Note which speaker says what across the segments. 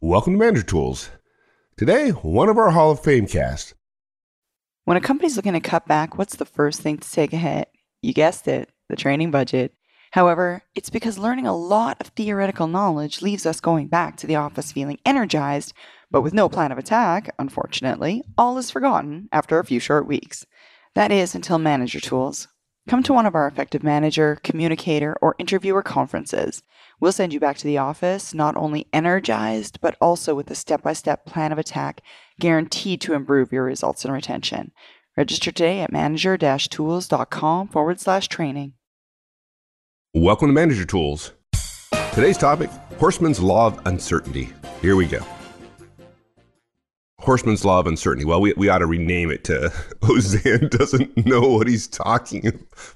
Speaker 1: Welcome to Manager Tools. Today, one of our Hall of Fame cast.
Speaker 2: When a company's looking to cut back, what's the first thing to take a hit? You guessed it, the training budget. However, it's because learning a lot of theoretical knowledge leaves us going back to the office feeling energized, but with no plan of attack, unfortunately, all is forgotten after a few short weeks. That is until Manager Tools. Come to one of our effective manager, communicator, or interviewer conferences. We'll send you back to the office not only energized, but also with a step by step plan of attack guaranteed to improve your results and retention. Register today at manager tools.com forward slash training.
Speaker 1: Welcome to Manager Tools. Today's topic Horstman's Law of Uncertainty. Here we go. Horstman's Law of Uncertainty. Well, we, we ought to rename it to Auzenne doesn't know what he's talking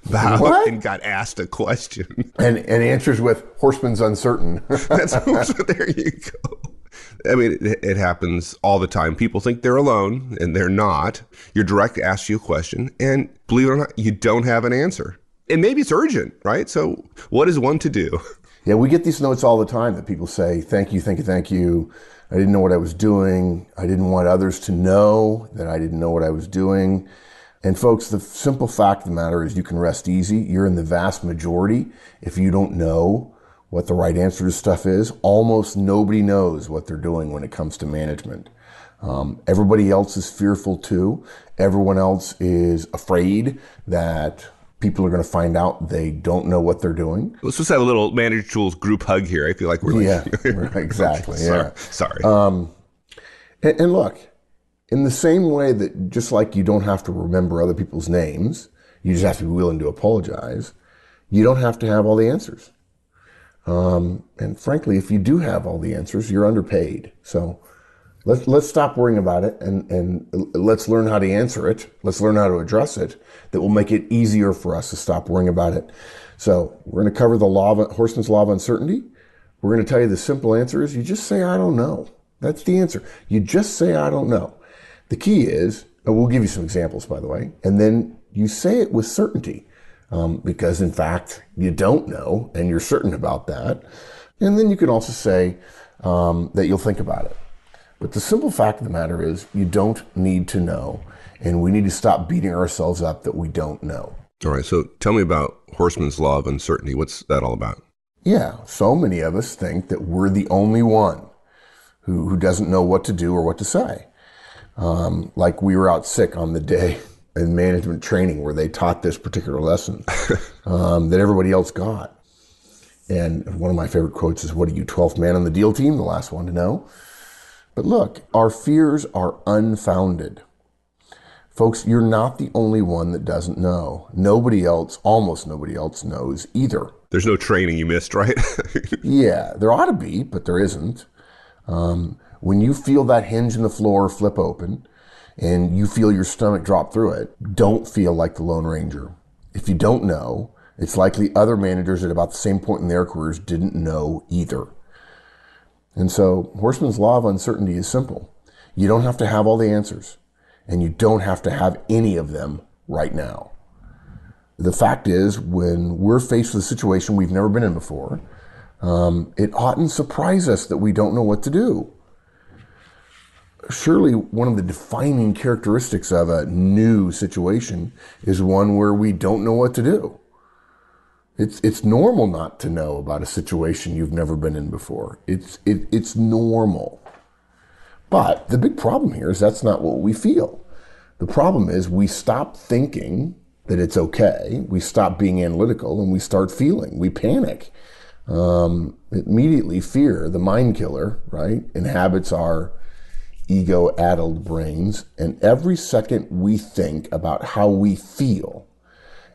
Speaker 1: about
Speaker 3: What?
Speaker 1: and got asked a question.
Speaker 3: and and answers with Horstman's uncertain.
Speaker 1: That's so there you go. I mean, it, it happens all the time. People think they're alone and they're not. Your direct asks you a question, and believe it or not, you don't have an answer. And maybe it's urgent, right? So, what is one to do?
Speaker 3: yeah, we get these notes all the time that people say, "Thank you, thank you, thank you." I didn't know what I was doing. I didn't want others to know that I didn't know what I was doing. And folks, the simple fact of the matter is you can rest easy. You're in the vast majority. If you don't know what the right answer to stuff is, almost nobody knows what they're doing when it comes to management. Um, everybody else is fearful too. Everyone else is afraid that people are going to find out they don't know what they're doing.
Speaker 1: Let's just have a little Manager Tools group hug here. I feel like we're
Speaker 3: Yeah,
Speaker 1: like,
Speaker 3: exactly.
Speaker 1: sorry,
Speaker 3: Yeah.
Speaker 1: sorry.
Speaker 3: And, and look, in the same way that just like you don't have to remember other people's names, you just have to be willing to apologize. You don't have to have all the answers. Um, and frankly, if you do have all the answers, you're underpaid. So let's let's stop worrying about it and and let's learn how to answer it. Let's learn how to address it. That will make it easier for us to stop worrying about it. So we're going to cover the law of Horstman's law of uncertainty. We're going to tell you the simple answer is you just say I don't know. That's the answer. You just say I don't know. The key is we'll give you some examples by the way, and then you say it with certainty. Um, because in fact you don't know and you're certain about that. And then you can also say um, that you'll think about it. But the simple fact of the matter is you don't need to know, and we need to stop beating ourselves up that we don't know.
Speaker 1: all right. So, tell me about Horstman's Law of Uncertainty. What's that all about?
Speaker 3: Yeah, so many of us think that we're the only one who, who doesn't know what to do or what to say. Um, like we were out sick on the day in management training where they taught this particular lesson um, that everybody else got. And one of my favorite quotes is, What are you, 12th man on the deal team? The last one to know. But look, our fears are unfounded. Folks, you're not the only one that doesn't know. Nobody else, almost nobody else knows either.
Speaker 1: There's no training you missed, right?
Speaker 3: Yeah, there ought to be, but there isn't. Um, when you feel that hinge in the floor flip open and you feel your stomach drop through it, don't feel like the Lone Ranger. If you don't know, it's likely other managers at about the same point in their careers didn't know either. And so, Horstman's Law of Uncertainty is simple. You don't have to have all the answers, and you don't have to have any of them right now. The fact is, when we're faced with a situation we've never been in before, um, it oughtn't surprise us that we don't know what to do. Surely, one of the defining characteristics of a new situation is one where we don't know what to do. It's it's normal not to know about a situation you've never been in before. It's it, it's normal. But the big problem here is that's not what we feel. The problem is we stop thinking that it's okay. We stop being analytical and we start feeling. We panic. Um, immediately, fear, the mind killer, right, inhabits our ego addled brains. And every second we think about how we feel,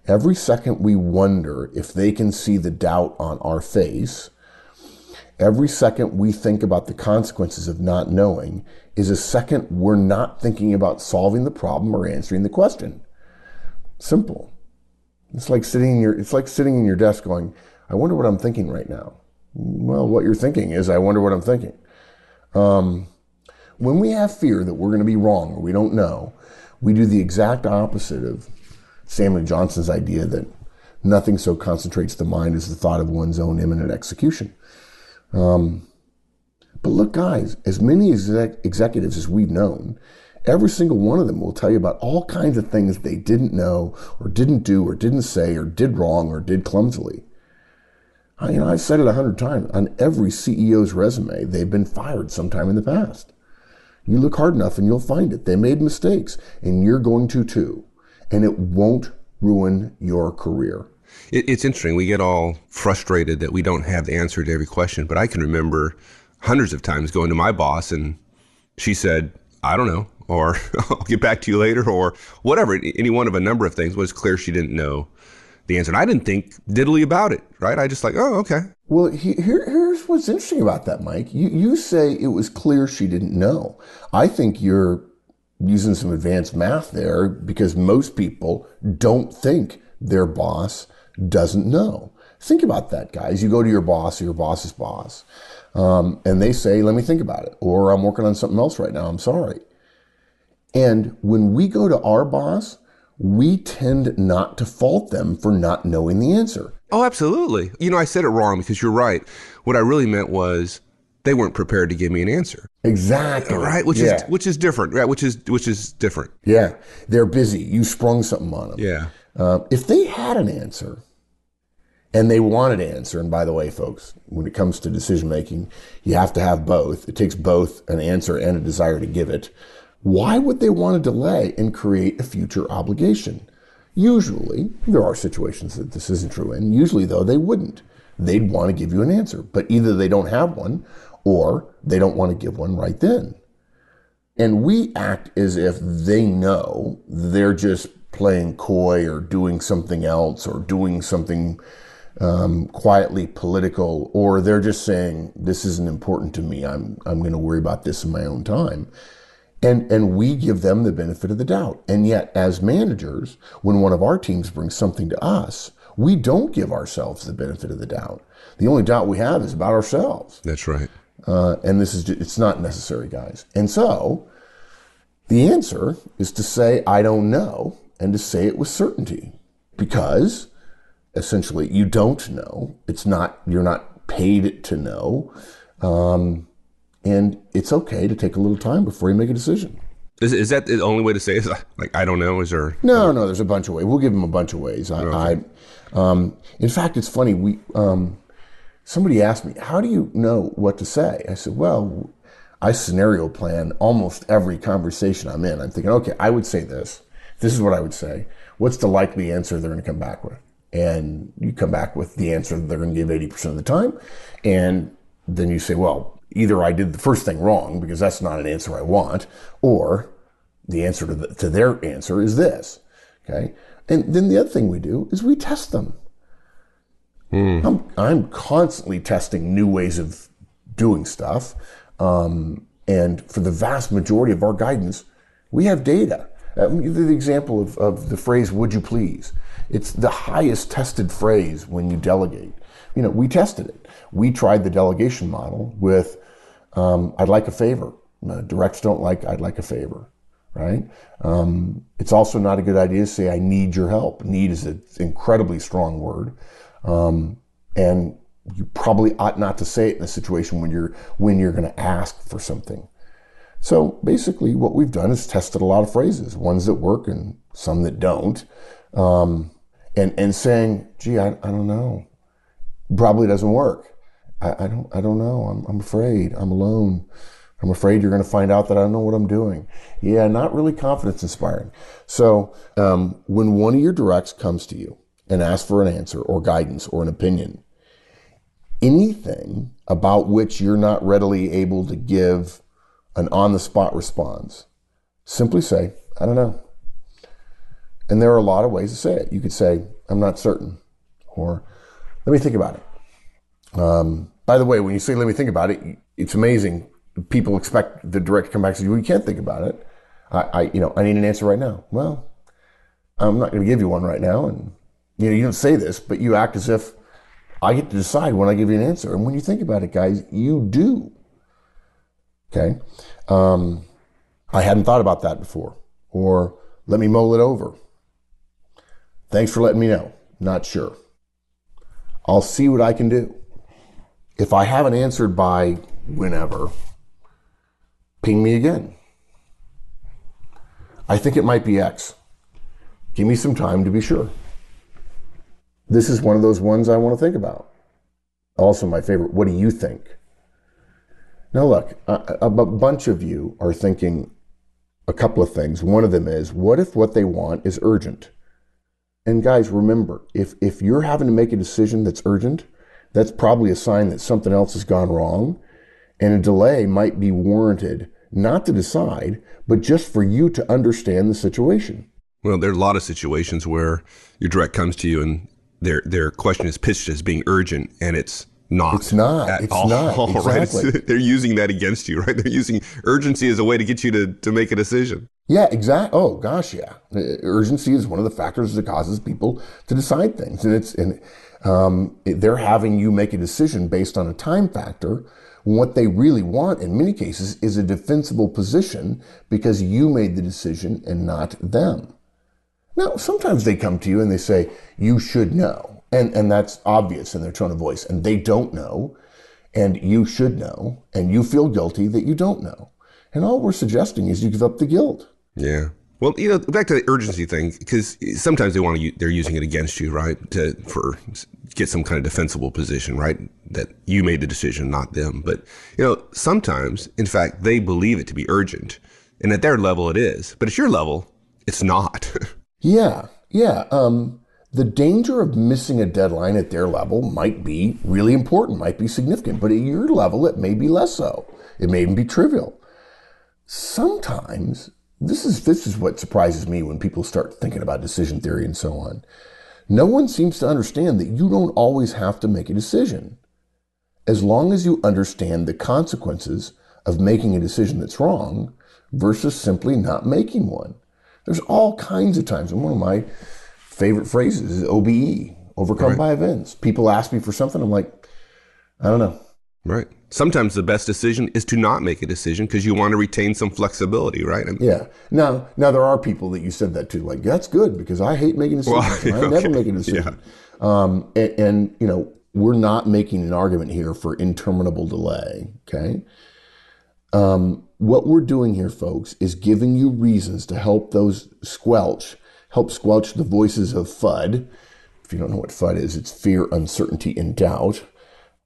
Speaker 3: every second we wonder if they can see the doubt on our face, every second we think about the consequences of not knowing is a second we're not thinking about solving the problem or answering the question. Simple. It's like sitting in your it's like sitting in your desk going, I wonder what I'm thinking right now. Well, what you're thinking is I wonder what I'm thinking. Um, when we have fear that we're going to be wrong or we don't know, we do the exact opposite of Samuel Johnson's idea that nothing so concentrates the mind as the thought of one's own imminent execution. Um, But look, guys, as many exec- executives as we've known, every single one of them will tell you about all kinds of things they didn't know or didn't do or didn't say or did wrong or did clumsily. I, you know, I've said it a hundred times. On every CEO's resume, they've been fired sometime in the past. You look hard enough and you'll find it. They made mistakes, and you're going to too. And it won't ruin your career.
Speaker 1: It's interesting. We get all frustrated that we don't have the answer to every question, but I can remember hundreds of times going to my boss and she said, I don't know, or I'll get back to you later, or whatever. Any one of a number of things was clear she didn't know the answer. And I didn't think diddly about it, right? I just like, oh, okay.
Speaker 3: Well, he, here, here's what's interesting about that, Mike. You, you say it was clear she didn't know. I think you're using some advanced math there because most people don't think their boss doesn't know. Think about that, guys. You go to your boss or your boss's boss, um, and they say, let me think about it, or I'm working on something else right now. I'm sorry. And when we go to our boss, we tend not to fault them for not knowing the answer.
Speaker 1: Oh, absolutely. You know, I said it wrong because you're right. What I really meant was they weren't prepared to give me an answer.
Speaker 3: Exactly.
Speaker 1: Right, which
Speaker 3: yeah.
Speaker 1: is which is different. Right, which is which is different.
Speaker 3: Yeah, they're busy. You sprung something on them.
Speaker 1: Yeah.
Speaker 3: Uh, if they had an answer, and they wanted an answer, and by the way, folks, when it comes to decision making, you have to have both. It takes both an answer and a desire to give it. Why would they want to delay and create a future obligation? Usually, there are situations that this isn't true in. Usually, though, they wouldn't. They'd want to give you an answer, but either they don't have one or they don't want to give one right then. And we act as if they know they're just playing coy or doing something else or doing something um, quietly political, or they're just saying, This isn't important to me. I'm, I'm going to worry about this in my own time. And, and we give them the benefit of the doubt. And yet, as managers, when one of our teams brings something to us, we don't give ourselves the benefit of the doubt. The only doubt we have is about ourselves.
Speaker 1: That's right.
Speaker 3: Uh, and this is just, it's not necessary, guys. And so, the answer is to say I don't know and to say it with certainty, because essentially you don't know. It's not you're not paid to know. Um, and it's okay to take a little time before you make a decision.
Speaker 1: Is, is that the only way to say it? Like, I don't know. Is there?
Speaker 3: No, no. There's a bunch of ways. We'll give them a bunch of ways. I, okay. I um, in fact, it's funny. We um, somebody asked me, "How do you know what to say?" I said, "Well, I scenario plan almost every conversation I'm in. I'm thinking, okay, I would say this. This is what I would say. What's the likely answer they're going to come back with?" And you come back with the answer that they're going to give 80% of the time, and then you say, "Well, either I did the first thing wrong because that's not an answer I want, or the answer to, the, to their answer is this. Okay. And then the other thing we do is we test them. Mm. I'm, I'm constantly testing new ways of doing stuff. Um, and for the vast majority of our guidance, we have data. Uh, the example of, of the phrase, would you please? It's the highest tested phrase when you delegate. You know, we tested it. We tried the delegation model with, um, I'd like a favor. Uh, directs don't like, I'd like a favor, right? Um, it's also not a good idea to say, I need your help. Need is an incredibly strong word. Um, and you probably ought not to say it in a situation when you're, when you're going to ask for something. So basically, what we've done is tested a lot of phrases, ones that work and some that don't, um, and and saying, "Gee, I, I don't know," probably doesn't work. I, I don't I don't know. I'm I'm afraid. I'm alone. I'm afraid you're going to find out that I don't know what I'm doing. Yeah, not really confidence inspiring. So um, when one of your directs comes to you and ask for an answer or guidance or an opinion, anything about which you're not readily able to give an on the spot response, simply say, I don't know. And there are a lot of ways to say it. You could say, I'm not certain, or let me think about it. Um, by the way, when you say let me think about it, it's amazing. People expect the direct to come say, well, you can't think about it. I, I, you know, I need an answer right now. Well, I'm not going to give you one right now. And, you know, you don't say this, but you act as if I get to decide when I give you an answer. And when you think about it, guys, you do. Okay. Um, I hadn't thought about that before. Or let me mull it over. Thanks for letting me know. Not sure. I'll see what I can do. If I haven't answered by whenever, ping me again. I think it might be X. Give me some time to be sure. This is one of those ones I want to think about. Also, my favorite, what do you think? Now, look, a, a bunch of you are thinking a couple of things. One of them is, what if what they want is urgent? And guys, remember, if, if you're having to make a decision that's urgent, that's probably a sign that something else has gone wrong. And a delay might be warranted, not to decide, but just for you to understand the situation.
Speaker 1: Well, there are a lot of situations where your direct comes to you and their their question is pitched as being urgent, and it's not.
Speaker 3: It's not. It's
Speaker 1: all,
Speaker 3: not. Exactly.
Speaker 1: Right? They're using that against you, right? They're using urgency as a way to get you to, to make a decision.
Speaker 3: Yeah, exactly. Oh gosh, yeah. Urgency is one of the factors that causes people to decide things, and it's and um, they're having you make a decision based on a time factor. What they really want, in many cases, is a defensible position because you made the decision and not them. Now, sometimes they come to you and they say, "You should know." And, and that's obvious in their tone of voice. And they don't know, and you should know, and you feel guilty that you don't know. And all we're suggesting is you give up the guilt.
Speaker 1: Yeah. Well, you know, back to the urgency thing, because sometimes they want to, they're using it against you, right? To, for, get some kind of defensible position, right? That you made the decision, not them. But, you know, sometimes, in fact, they believe it to be urgent. And at their level, it is. But at your level, it's not.
Speaker 3: yeah. Yeah. Um, the danger of missing a deadline at their level might be really important, might be significant, but at your level, it may be less so. It may even be trivial. Sometimes, this is, this is what surprises me when people start thinking about decision theory and so on. No one seems to understand that you don't always have to make a decision. As long as you understand the consequences of making a decision that's wrong versus simply not making one. There's all kinds of times, and one of my favorite phrases is OBE, overcome right. by events. People ask me for something, I'm like, I don't know.
Speaker 1: Right. Sometimes the best decision is to not make a decision because you want to retain some flexibility, right? I
Speaker 3: mean, yeah. Now, now there are people that you said that to, like that's good because I hate making decisions. Well, I okay. never make a decision. Yeah. Um, and, and you know, we're not making an argument here for interminable delay. Okay. Um, what we're doing here, folks, is giving you reasons to help those squelch help squelch the voices of FUD. If you don't know what FUD is, it's fear, uncertainty, and doubt.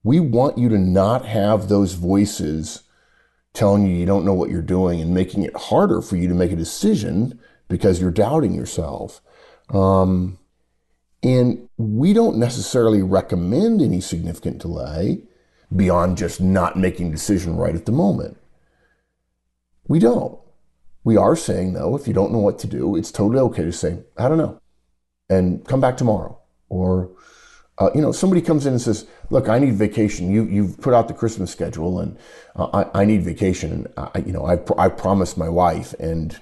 Speaker 3: We want you to not have those voices telling you you don't know what you're doing and making it harder for you to make a decision because you're doubting yourself. Um, and we don't necessarily recommend any significant delay beyond just not making a decision right at the moment. We don't. We are saying, though, if you don't know what to do, it's totally okay to say, I don't know, and come back tomorrow. Or, uh, you know, somebody comes in and says, look, I need vacation. You, you've put out the Christmas schedule and uh, I, I need vacation. And, I, you know, I, I promised my wife and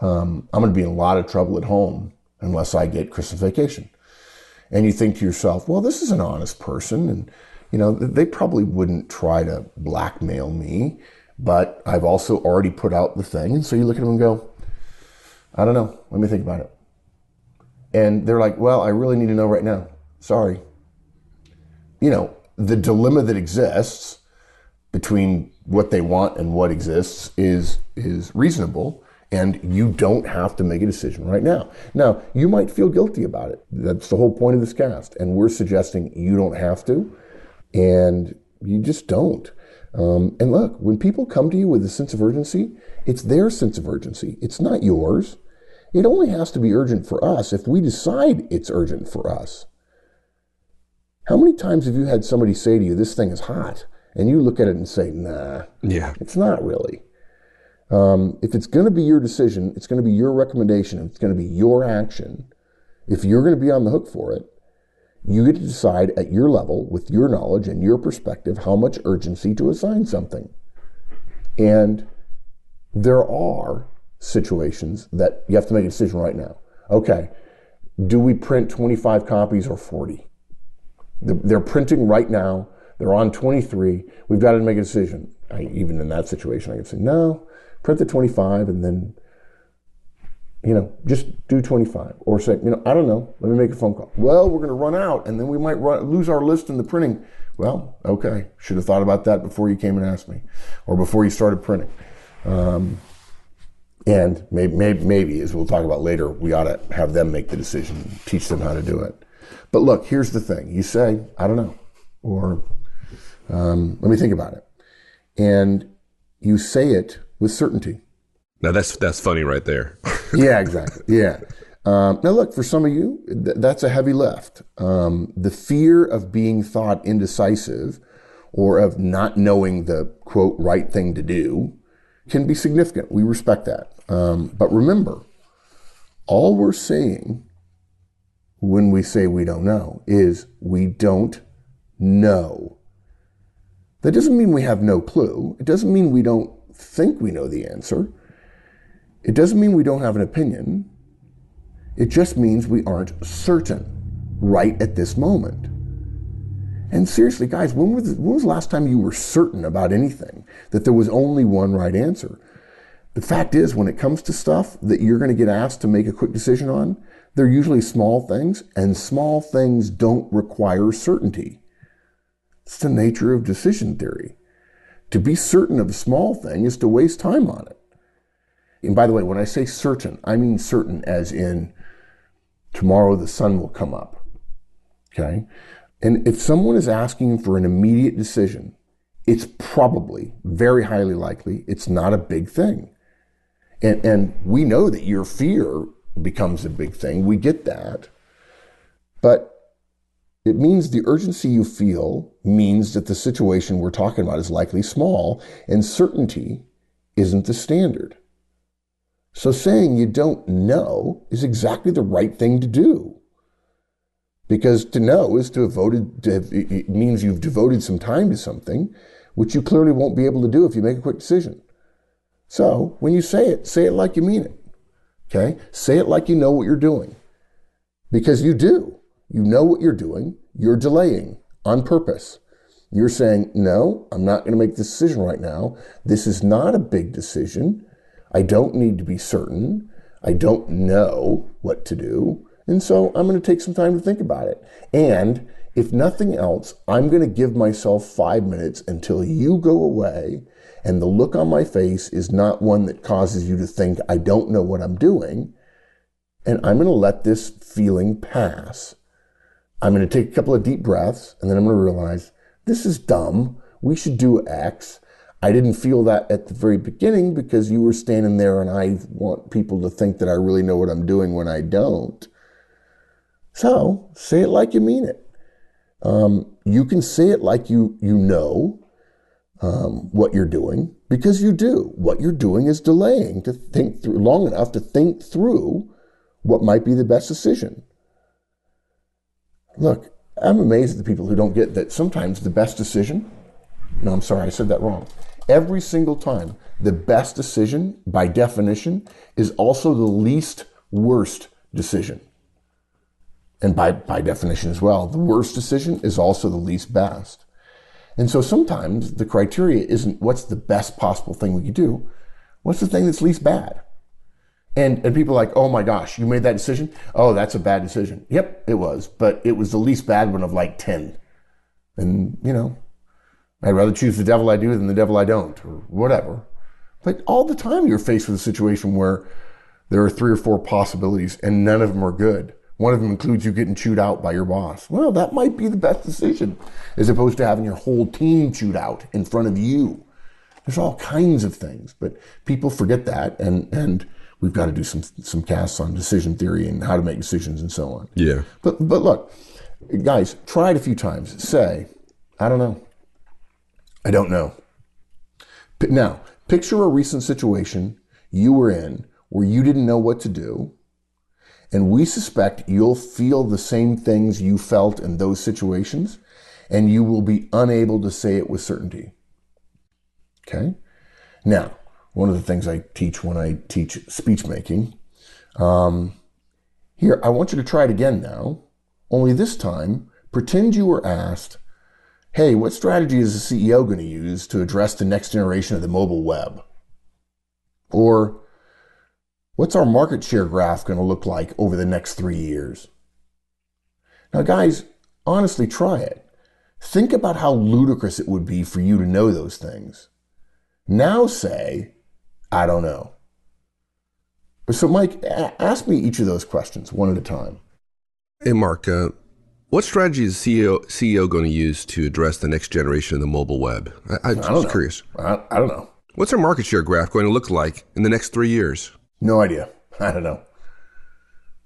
Speaker 3: um, I'm going to be in a lot of trouble at home unless I get Christmas vacation. And you think to yourself, well, this is an honest person. And, you know, they probably wouldn't try to blackmail me but I've also already put out the thing. And so you look at them and go, I don't know. Let me think about it. And they're like, well, I really need to know right now. Sorry. You know, the dilemma that exists between what they want and what exists is is reasonable and you don't have to make a decision right now. Now, you might feel guilty about it. That's the whole point of this cast. And we're suggesting you don't have to and you just don't. Um, and look, when people come to you with a sense of urgency, it's their sense of urgency. It's not yours. It only has to be urgent for us if we decide it's urgent for us. How many times have you had somebody say to you, this thing is hot? And you look at it and say, nah,
Speaker 1: yeah.
Speaker 3: it's not really. Um, if it's going to be your decision, it's going to be your recommendation, it's going to be your action, if you're going to be on the hook for it, you get to decide at your level, with your knowledge and your perspective, how much urgency to assign something. And there are situations that you have to make a decision right now. Okay, do we print 25 copies or 40? They're printing right now. They're on 23. We've got to make a decision. I, even in that situation, I can say, no, print the 25 and then you know, just do 25 or say, you know, I don't know, let me make a phone call. Well, we're going to run out and then we might run, lose our list in the printing. Well, okay, should have thought about that before you came and asked me or before you started printing. Um, and maybe, maybe, maybe, as we'll talk about later, we ought to have them make the decision, teach them how to do it. But look, here's the thing you say, I don't know, or um, let me think about it. And you say it with certainty.
Speaker 1: Now that's that's funny right there.
Speaker 3: yeah, exactly. Yeah. Um, now, look, for some of you, th- that's a heavy lift. Um, the fear of being thought indecisive or of not knowing the quote right thing to do can be significant. We respect that. Um, but remember, all we're saying when we say we don't know is we don't know. That doesn't mean we have no clue. It doesn't mean we don't think we know the answer. It doesn't mean we don't have an opinion. It just means we aren't certain right at this moment. And seriously, guys, when was, when was the last time you were certain about anything that there was only one right answer? The fact is, when it comes to stuff that you're going to get asked to make a quick decision on, they're usually small things, and small things don't require certainty. It's the nature of decision theory. To be certain of a small thing is to waste time on it. And by the way, when I say certain, I mean certain as in tomorrow the sun will come up. Okay? And if someone is asking for an immediate decision, it's probably very highly likely it's not a big thing. And, and we know that your fear becomes a big thing. We get that. But it means the urgency you feel means that the situation we're talking about is likely small, and certainty isn't the standard. So saying you don't know is exactly the right thing to do. Because to know is to have voted, to have, it means you've devoted some time to something, which you clearly won't be able to do if you make a quick decision. So when you say it, say it like you mean it. Okay? Say it like you know what you're doing. Because you do. You know what you're doing. You're delaying on purpose. You're saying, no, I'm not going to make this decision right now. This is not a big decision. I don't need to be certain. I don't know what to do. And so I'm going to take some time to think about it. And if nothing else, I'm going to give myself five minutes until you go away and the look on my face is not one that causes you to think, I don't know what I'm doing. And I'm going to let this feeling pass. I'm going to take a couple of deep breaths and then I'm going to realize this is dumb. We should do X. I didn't feel that at the very beginning because you were standing there and I want people to think that I really know what I'm doing when I don't. So say it like you mean it. Um, you can say it like you, you know um, what you're doing because you do. What you're doing is delaying to think through long enough to think through what might be the best decision. Look, I'm amazed at the people who don't get that sometimes the best decision. No, I'm sorry, I said that wrong. Every single time, the best decision, by definition, is also the least worst decision. And by, by definition as well, the worst decision is also the least best. And so sometimes the criteria isn't what's the best possible thing we could do, what's the thing that's least bad? And, and people are like, oh my gosh, you made that decision? Oh, that's a bad decision. Yep, it was, but it was the least bad one of like 10. And, you know, I'd rather choose the devil I do than the devil I don't, or whatever. But all the time you're faced with a situation where there are three or four possibilities and none of them are good. One of them includes you getting chewed out by your boss. Well, that might be the best decision as opposed to having your whole team chewed out in front of you. There's all kinds of things, but people forget that and, and we've got to do some, some casts on decision theory and how to make decisions and so on.
Speaker 1: Yeah.
Speaker 3: But, but look, guys, try it a few times. Say, I don't know. I don't know. Now, picture a recent situation you were in where you didn't know what to do and we suspect you'll feel the same things you felt in those situations, and you will be unable to say it with certainty. Okay? Now, one of the things I teach when I teach speech making, um, here, I want you to try it again now, only this time, pretend you were asked, hey, what strategy is the CEO going to use to address the next generation of the mobile web? Or, What's our market share graph going to look like over the next three years? Now, guys, honestly, try it. Think about how ludicrous it would be for you to know those things. Now say, I don't know. So, Mike, ask me each of those questions one at a time.
Speaker 1: Hey, Mark, uh, what strategy is CEO, CEO going to use to address the next generation of the mobile web? I, am just curious.
Speaker 3: I, I don't know.
Speaker 1: What's our market share graph going to look like in the next three years?
Speaker 3: No idea. I don't know.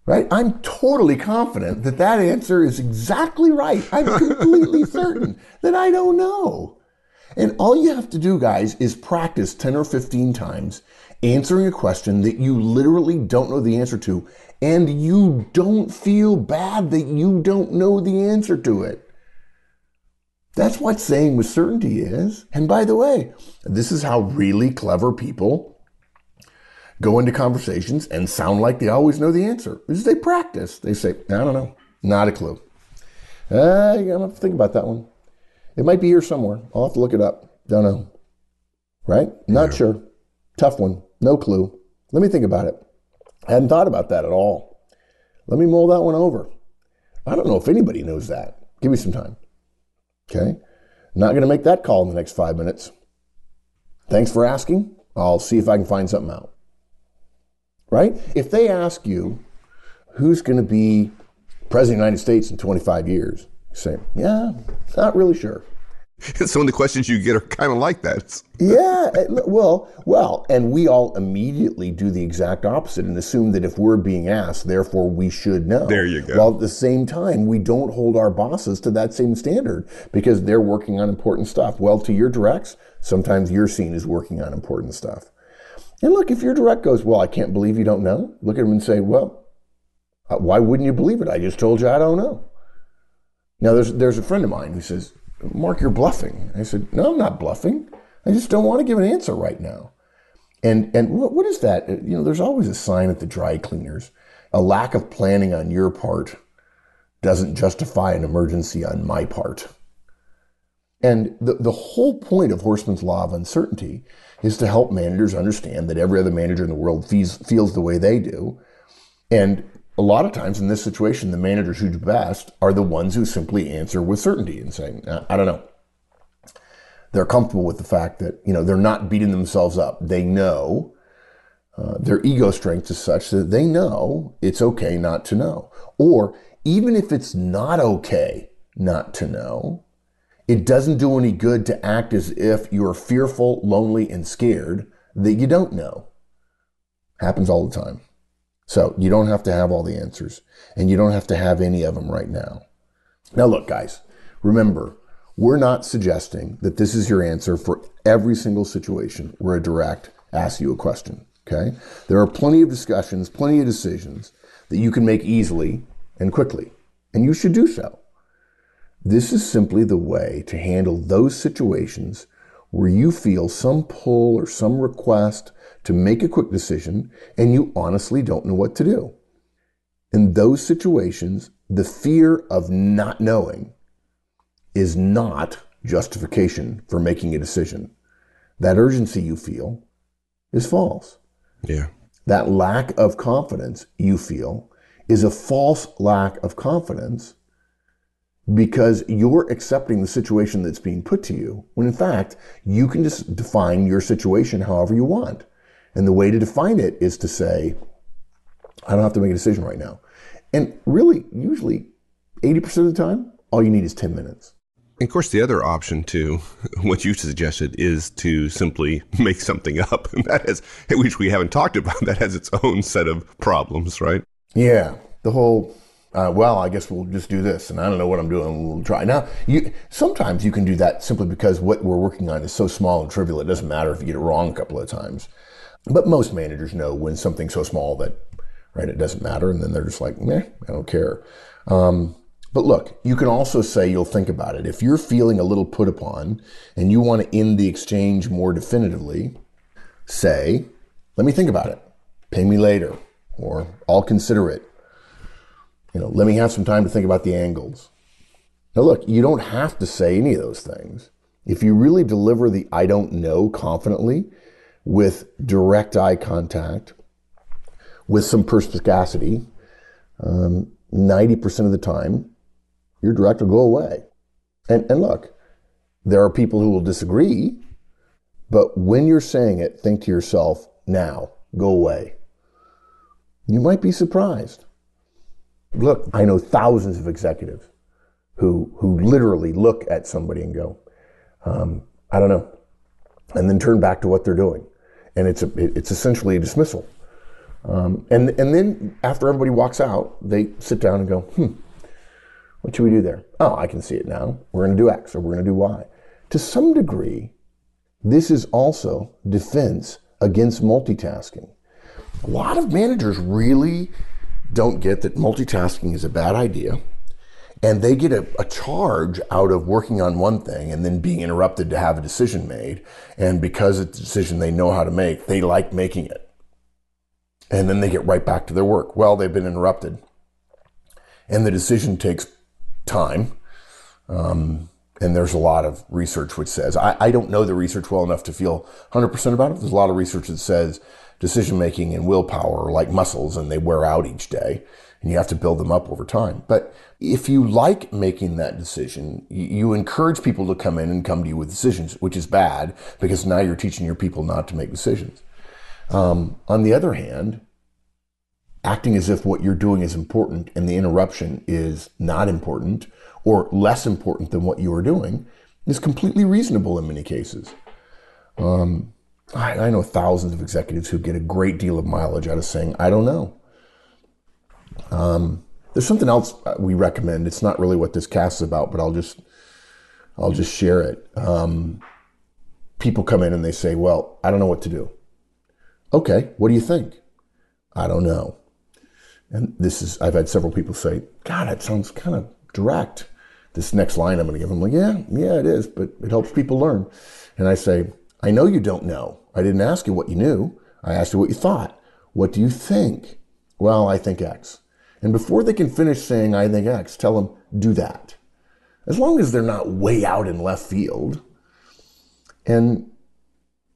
Speaker 3: Right? I'm totally confident that that answer is exactly right. I'm completely certain that I don't know. And all you have to do, guys, is practice 10 or 15 times answering a question that you literally don't know the answer to, and you don't feel bad that you don't know the answer to it. That's what saying with certainty is. And by the way, this is how really clever people go into conversations and sound like they always know the answer. Because they practice. They say, I don't know, not a clue. Uh, I'm gonna have to think about that one. It might be here somewhere. I'll have to look it up. Don't know. Right? Not yeah. sure. Tough one. No clue. Let me think about it. I hadn't thought about that at all. Let me mull that one over. I don't know if anybody knows that. Give me some time. Okay? Not going to make that call in the next five minutes. Thanks for asking. I'll see if I can find something out. Right? If they ask you who's going to be president of the United States in 25 years, you say, yeah, not really sure.
Speaker 1: some of the questions you get are kind of like that.
Speaker 3: yeah, well, well, and we all immediately do the exact opposite and assume that if we're being asked, therefore we should know.
Speaker 1: There you go.
Speaker 3: While at the same time, we don't hold our bosses to that same standard because they're working on important stuff. Well, to your directs, sometimes you're seen as working on important stuff. And look, if your direct goes, well, I can't believe you don't know, look at him and say, well, uh, why wouldn't you believe it? I just told you I don't know. Now, there's there's a friend of mine who says, Mark, you're bluffing. I said, No, I'm not bluffing. I just don't want to give an answer right now. And and what, what is that? Uh, you know, there's always a sign at the dry cleaners. A lack of planning on your part doesn't justify an emergency on my part. And the, the whole point of Horstman's Law of Uncertainty is to help managers understand that every other manager in the world feels, feels the way they do. And a lot of times in this situation, the managers who do best are the ones who simply answer with certainty and say, I don't know. They're comfortable with the fact that, you know, they're not beating themselves up. They know uh, their ego strength is such that they know it's okay not to know. Or even if it's not okay not to know, it doesn't do any good to act as if you're fearful, lonely, and scared that you don't know. Happens all the time. So you don't have to have all the answers and you don't have to have any of them right now. Now, look, guys, remember, we're not suggesting that this is your answer for every single situation where a direct asks you a question. Okay? There are plenty of discussions, plenty of decisions that you can make easily and quickly, and you should do so. This is simply the way to handle those situations where you feel some pull or some request to make a quick decision and you honestly don't know what to do. In those situations, the fear of not knowing is not justification for making a decision. That urgency you feel is false.
Speaker 1: Yeah.
Speaker 3: That lack of confidence you feel is a false lack of confidence because you're accepting the situation that's being put to you when in fact you can just define your situation however you want. And the way to define it is to say, I don't have to make a decision right now. And really, usually 80% of the time, all you need is 10 minutes.
Speaker 1: And of course, the other option too, what you suggested, is to simply make something up. And that is, which we haven't talked about, that has its own set of problems, right?
Speaker 3: Yeah. The whole, uh, well, I guess we'll just do this, and I don't know what I'm doing. We'll try. Now, you, sometimes you can do that simply because what we're working on is so small and trivial, it doesn't matter if you get it wrong a couple of times. But most managers know when something's so small that, right, it doesn't matter. And then they're just like, meh, I don't care. Um, but look, you can also say you'll think about it. If you're feeling a little put upon and you want to end the exchange more definitively, say, let me think about it. Pay me later. Or I'll consider it. You know, let me have some time to think about the angles. Now, look, you don't have to say any of those things. If you really deliver the I don't know confidently, with direct eye contact, with some perspicacity, um, 90% of the time, your direct will go away. And, and look, there are people who will disagree, but when you're saying it, think to yourself, now, go away. You might be surprised. Look, I know thousands of executives who, who literally look at somebody and go, um, I don't know, and then turn back to what they're doing. And it's, a, it's essentially a dismissal. Um, and, and then after everybody walks out, they sit down and go, hmm, what should we do there? Oh, I can see it now. We're going to do X or we're going to do Y. To some degree, this is also defense against multitasking. A lot of managers really don't get that multitasking is a bad idea. And they get a, a, charge out of working on one thing and then being interrupted to have a decision made. And because it's a decision they know how to make, they like making it. And then they get right back to their work. Well, they've been interrupted. And the decision takes time. Um, and there's a lot of research which says, I, I don't know the research well enough to feel 100% about it. There's a lot of research that says decision making and willpower are like muscles and they wear out each day and you have to build them up over time. But if you like making that decision, you encourage people to come in and come to you with decisions, which is bad because now you're teaching your people not to make decisions. Um, on the other hand, acting as if what you're doing is important and the interruption is not important or less important than what you are doing is completely reasonable in many cases. Um, I, I, know thousands of executives who get a great deal of mileage out of saying, I don't know. Um, there's something else we recommend. It's not really what this cast is about, but I'll just I'll just share it. Um, people come in and they say, "Well, I don't know what to do." Okay, what do you think? I don't know. And this is I've had several people say, "God, that sounds kind of direct." This next line I'm going to give them, like, "Yeah, yeah, it is, but it helps people learn." And I say, "I know you don't know. I didn't ask you what you knew. I asked you what you thought. What do you think?" Well, I think X. And before they can finish saying, I think X, tell them, do that. As long as they're not way out in left field. And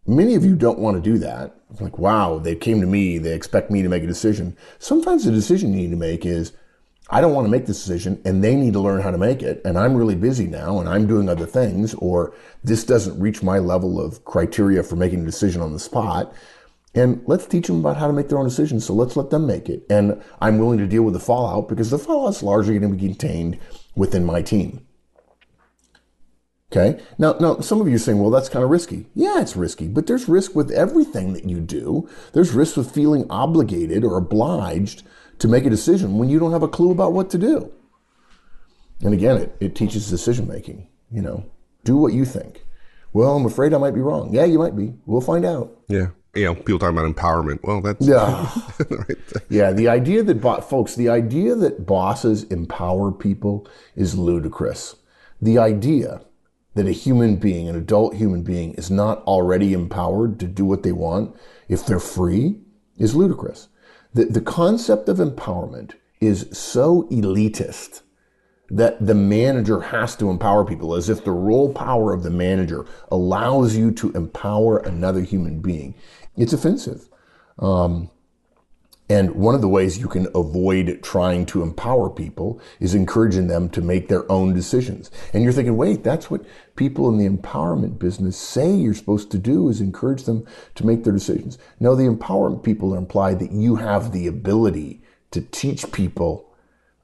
Speaker 3: many of you don't want to do that. It's like, wow, they came to me, they expect me to make a decision. Sometimes the decision you need to make is, I don't want to make this decision and they need to learn how to make it. And I'm really busy now and I'm doing other things, or this doesn't reach my level of criteria for making a decision on the spot. And let's teach them about how to make their own decisions. So let's let them make it. And I'm willing to deal with the fallout because the fallout is largely going to be contained within my team. Okay. Now, now, some of you are saying, well, that's kind of risky. Yeah, it's risky, but there's risk with everything that you do. There's risk with feeling obligated or obliged to make a decision when you don't have a clue about what to do. And again, it, it teaches decision making. You know, do what you think. Well, I'm afraid I might be wrong. Yeah, you might be. We'll find out.
Speaker 1: Yeah you know, people talking about empowerment. Well, that's
Speaker 3: yeah, right yeah. The idea that bo- folks, the idea that bosses empower people is ludicrous. The idea that a human being, an adult human being, is not already empowered to do what they want if they're free is ludicrous. The the concept of empowerment is so elitist that the manager has to empower people as if the role power of the manager allows you to empower another human being. It's offensive. Um, and one of the ways you can avoid trying to empower people is encouraging them to make their own decisions. And you're thinking, wait, that's what people in the empowerment business say you're supposed to do is encourage them to make their decisions. No, the empowerment people imply that you have the ability to teach people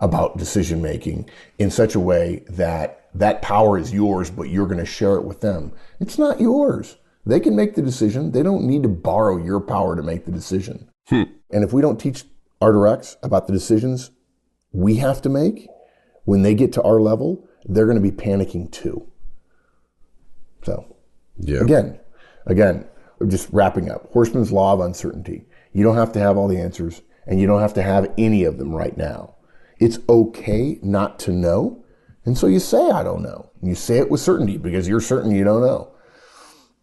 Speaker 3: about decision making in such a way that that power is yours, but you're going to share it with them. It's not yours. They can make the decision. They don't need to borrow your power to make the decision. Hmm. And if we don't teach our directs about the decisions we have to make, when they get to our level, they're going to be panicking too. So, yeah. again, again, just wrapping up. Horstman's law of uncertainty. You don't have to have all the answers, and you don't have to have any of them right now. It's okay not to know, and so you say, "I don't know." You say it with certainty because you're certain you don't know.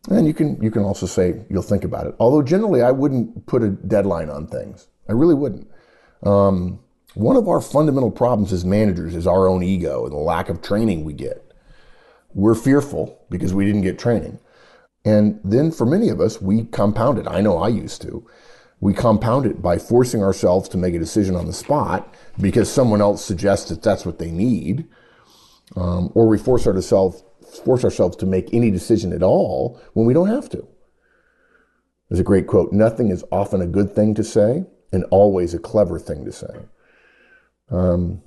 Speaker 3: And you can you can also say you'll think about it. Although generally, I wouldn't put a deadline on things. I really wouldn't. Um, one of our fundamental problems as managers is our own ego and the lack of training we get. We're fearful because we didn't get training. And then for many of us, we compound it. I know I used to. We compound it by forcing ourselves to make a decision on the spot because someone else suggests that that's what they need, um, or we force ourselves force ourselves to make any decision at all when we don't have to. There's a great quote: "Nothing is often a good thing to say, and always a clever thing to say." Um,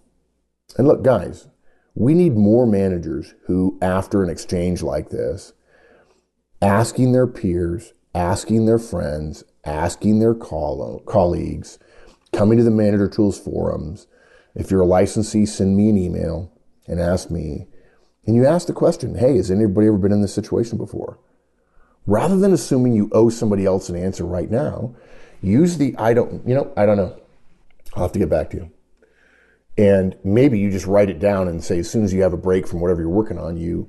Speaker 3: and look, guys, we need more managers who, after an exchange like this, asking their peers, asking their friends, asking their colleagues, coming to the Manager Tools forums. If you're a licensee, send me an email and ask me. And you ask the question, hey, has anybody ever been in this situation before? Rather than assuming you owe somebody else an answer right now, use the I don't, you know, I don't know. I'll have to get back to you. And maybe you just write it down and say, as soon as you have a break from whatever you're working on, you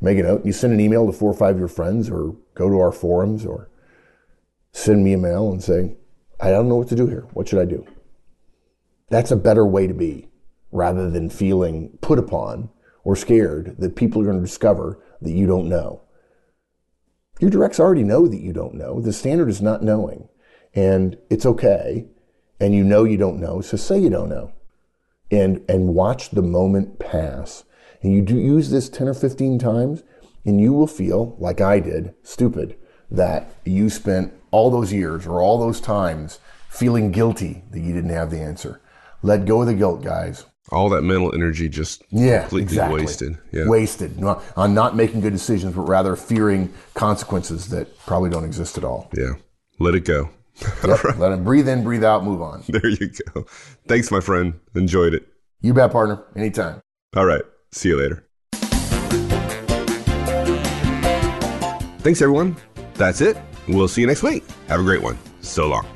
Speaker 3: make a note. And you send an email to four or five of your friends or go to our forums or send me a mail and say, I don't know what to do here. What should I do? That's a better way to be rather than feeling put upon or scared that people are going to discover that you don't know. Your directs already know that you don't know. The standard is not knowing. And it's okay. And you know you don't know, so say you don't know. And and watch the moment pass. And you do use this 10 or 15 times, and you will feel, like I did, stupid, that you spent all those years or all those times feeling guilty that you didn't have the answer. Let go of the guilt, guys.
Speaker 1: All that mental energy just
Speaker 3: yeah,
Speaker 1: completely
Speaker 3: exactly.
Speaker 1: wasted. Yeah.
Speaker 3: Wasted on not making good decisions, but rather fearing consequences that probably don't exist at all.
Speaker 1: Yeah. Let it go.
Speaker 3: Yep. right. Let it breathe in, breathe out, move on.
Speaker 1: There you go. Thanks, my friend. Enjoyed it.
Speaker 3: You bet, partner. Anytime.
Speaker 1: All right. See you later. Thanks, everyone. That's it. We'll see you next week. Have a great one. So long.